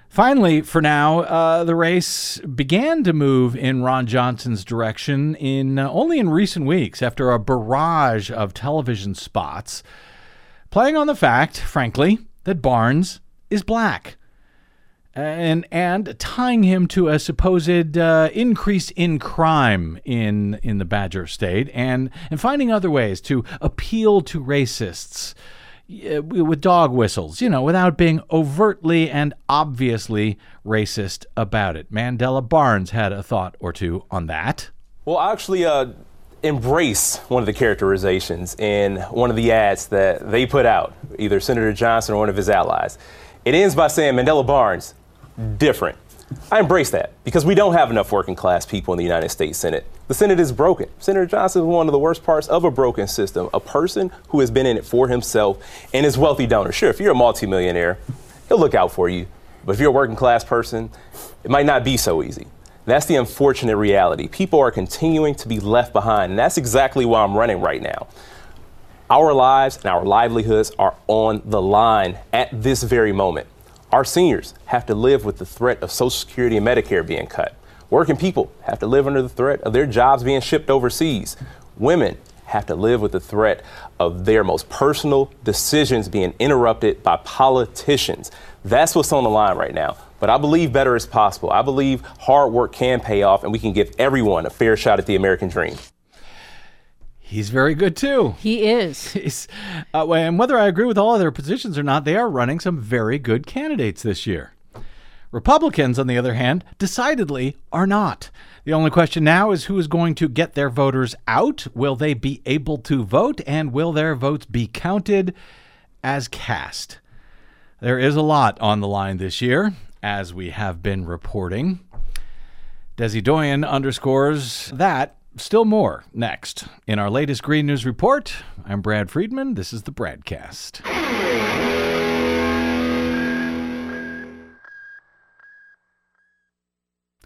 Finally, for now, uh, the race began to move in Ron Johnson's direction in uh, only in recent weeks after a barrage of television spots playing on the fact, frankly, that Barnes is black and and tying him to a supposed uh, increase in crime in in the Badger State, and and finding other ways to appeal to racists uh, with dog whistles, you know, without being overtly and obviously racist about it. Mandela Barnes had a thought or two on that. Well, I actually uh, embrace one of the characterizations in one of the ads that they put out, either Senator Johnson or one of his allies. It ends by saying Mandela Barnes, different. I embrace that because we don't have enough working class people in the United States Senate. The Senate is broken. Senator Johnson is one of the worst parts of a broken system. A person who has been in it for himself and his wealthy donors. Sure, if you're a multimillionaire, he'll look out for you. But if you're a working class person, it might not be so easy. That's the unfortunate reality. People are continuing to be left behind, and that's exactly why I'm running right now. Our lives and our livelihoods are on the line at this very moment. Our seniors have to live with the threat of Social Security and Medicare being cut. Working people have to live under the threat of their jobs being shipped overseas. Women have to live with the threat of their most personal decisions being interrupted by politicians. That's what's on the line right now. But I believe better is possible. I believe hard work can pay off and we can give everyone a fair shot at the American dream. He's very good too. He is. Uh, and whether I agree with all of their positions or not, they are running some very good candidates this year. Republicans, on the other hand, decidedly are not. The only question now is who is going to get their voters out? Will they be able to vote? And will their votes be counted as cast? There is a lot on the line this year, as we have been reporting. Desi Doyen underscores that still more next. In our latest Green News Report, I'm Brad Friedman. This is the BradCast.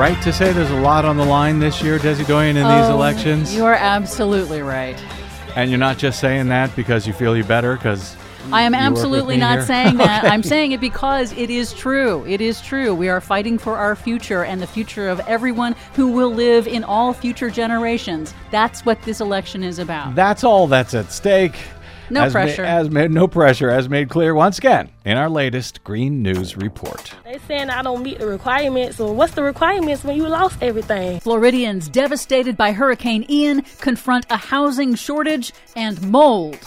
Right to say there's a lot on the line this year, Desi Doyen, in these Oh, elections? You are absolutely right. And you're not just saying that because you feel you better because I am you absolutely not here? saying that. Okay. I'm saying it because it is true. It is true. We are fighting for our future and the future of everyone who will live in all future generations. That's what this election is about. That's all that's at stake. No as ma- pressure. as made no pressure, as made clear once again in our latest Green News Report. They saying I don't meet the requirements. So what's the requirements when you lost everything? Floridians devastated by Hurricane Ian confront a housing shortage and mold.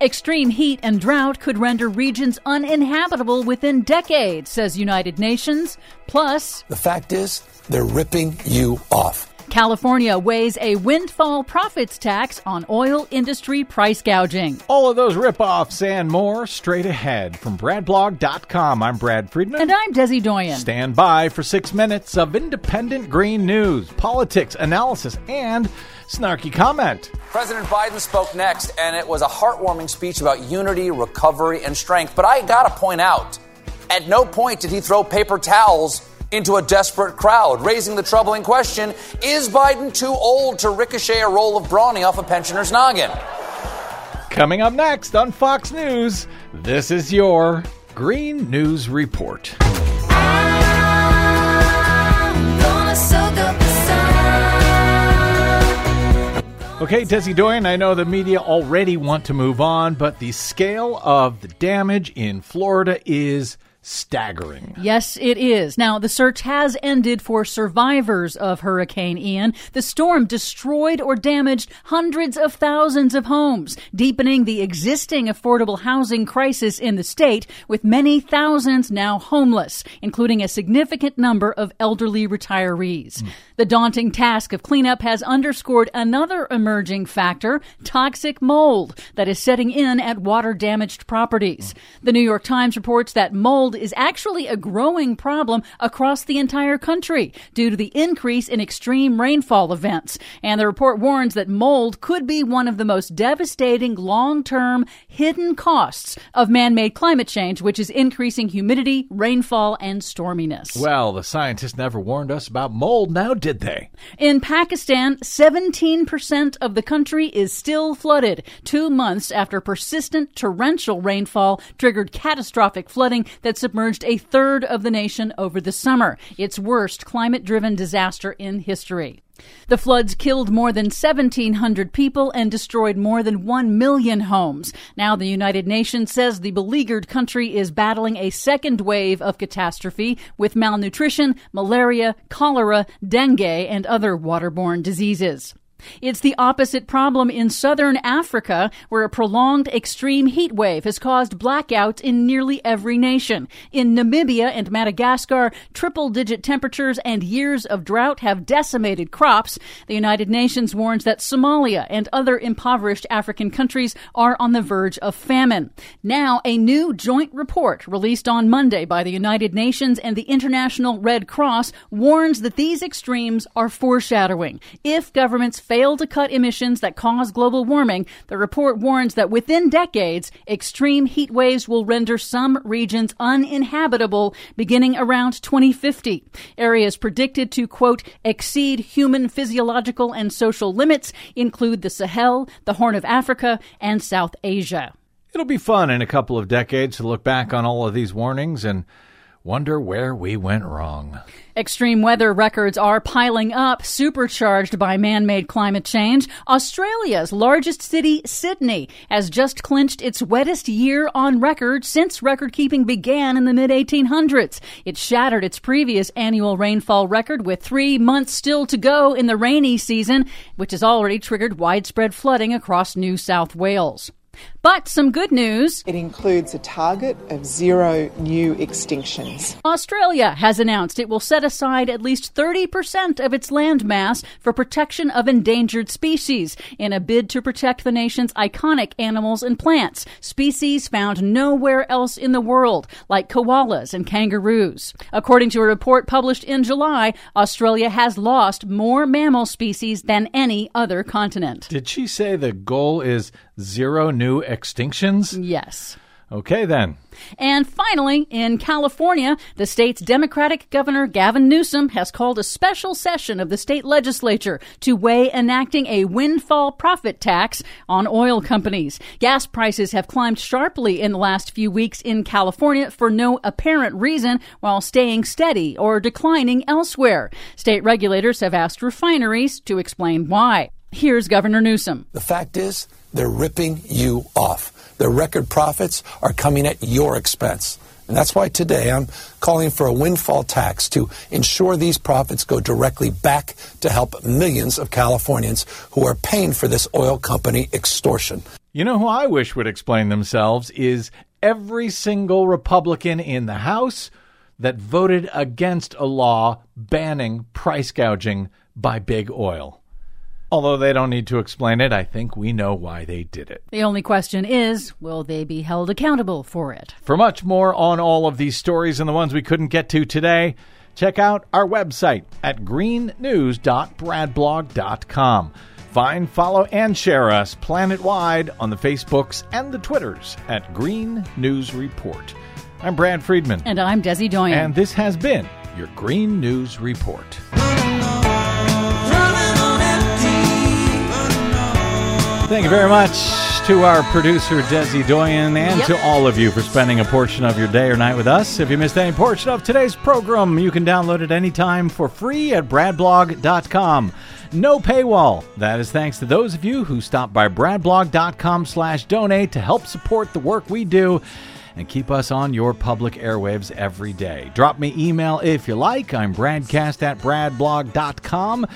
Extreme heat and drought could render regions uninhabitable within decades, says United Nations. Plus, The fact is, they're ripping you off. California weighs a windfall profits tax on oil industry price gouging. All of those ripoffs and more straight ahead from BradBlog.com. I'm Brad Friedman. And I'm Desi Doyen. Stand by for six minutes of independent green news, politics, analysis, and snarky comment. President Biden spoke next, and it was a heartwarming speech about unity, recovery, and strength. But I gotta point out, at no point did he throw paper towels into a desperate crowd, raising the troubling question is Biden too old to ricochet a roll of brawny off a pensioner's noggin? Coming up next on Fox News, this is your Green News Report. Okay, Desi Doyen, I know the media already want to move on, but the scale of the damage in Florida is staggering. Yes, it is. Now, the search has ended for survivors of Hurricane Ian. The storm destroyed or damaged hundreds of thousands of homes, deepening the existing affordable housing crisis in the state, with many thousands now homeless, including a significant number of elderly retirees. Hmm. The daunting task of cleanup has underscored another emerging factor toxic mold that is setting in at water damaged properties. Hmm. The New York Times reports that mold is actually a growing problem across the entire country due to the increase in extreme rainfall events. And the report warns that mold could be one of the most devastating long term hidden costs of man made climate change, which is increasing humidity, rainfall, and storminess. Well, the scientists never warned us about mold, now did they? In Pakistan, 17% of the country is still flooded, two months after persistent torrential rainfall triggered catastrophic flooding that submerged a third of the nation over the summer, its worst climate driven disaster in history. The floods killed more than 1,700 people and destroyed more than 1 million homes. Now, the United Nations says the beleaguered country is battling a second wave of catastrophe with malnutrition, malaria, cholera, dengue, and other waterborne diseases. It's the opposite problem in southern Africa, where a prolonged extreme heat wave has caused blackouts in nearly every nation. In Namibia and Madagascar, triple digit temperatures and years of drought have decimated crops. The United Nations warns that Somalia and other impoverished African countries are on the verge of famine. Now, a new joint report released on Monday by the United Nations and the International Red Cross warns that these extremes are foreshadowing. If governments fail to cut emissions that cause global warming, the report warns that within decades, extreme heat waves will render some regions uninhabitable beginning around 2050. Areas predicted to, quote, exceed human physiological and social limits include the Sahel, the Horn of Africa, and South Asia. It'll be fun in a couple of decades to look back on all of these warnings and wonder where we went wrong. Extreme weather records are piling up, supercharged by man made climate change. Australia's largest city, Sydney, has just clinched its wettest year on record since record keeping began in the mid 1800s. It shattered its previous annual rainfall record with three months still to go in the rainy season, which has already triggered widespread flooding across New South Wales. But some good news. It includes a target of zero new extinctions. Australia has announced it will set aside at least 30% of its land mass for protection of endangered species in a bid to protect the nation's iconic animals and plants, species found nowhere else in the world, like koalas and kangaroos. According to a report published in July, Australia has lost more mammal species than any other continent. Did she say the goal is zero new extinctions? Yes. Okay, then. And finally, in California, the state's Democratic Governor Gavin Newsom has called a special session of the state legislature to weigh enacting a windfall profit tax on oil companies. Gas prices have climbed sharply in the last few weeks in California for no apparent reason while staying steady or declining elsewhere. State regulators have asked refineries to explain why. Here's Governor Newsom. The fact is, they're ripping you off. Their record profits are coming at your expense. And that's why today I'm calling for a windfall tax to ensure these profits go directly back to help millions of Californians who are paying for this oil company extortion. You know who I wish would explain themselves is every single Republican in the House that voted against a law banning price gouging by big oil. Although they don't need to explain it, I think we know why they did it. The only question is will they be held accountable for it? For much more on all of these stories and the ones we couldn't get to today, check out our website at greennews.bradblog.com. Find, follow, and share us planet-wide on the Facebooks and the Twitters at Green News Report. I'm Brad Friedman. And I'm Desi Doyen. And this has been your Green News Report. Thank you very much to our producer, Desi Doyen, and Yep. to all of you for spending a portion of your day or night with us. If you missed any portion of today's program, you can download it anytime for free at bradblog.com. No paywall. That is thanks to those of you who stop by bradblog.com slash donate to help support the work we do and keep us on your public airwaves every day. Drop me email if you like. I'm bradcast at bradblog.com.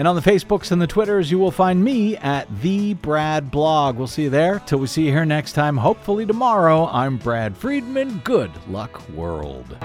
And on the Facebooks and the Twitters, you will find me at the Brad Blog. We'll see you there. Till we see you here next time, hopefully tomorrow. I'm Brad Friedman. Good luck, world.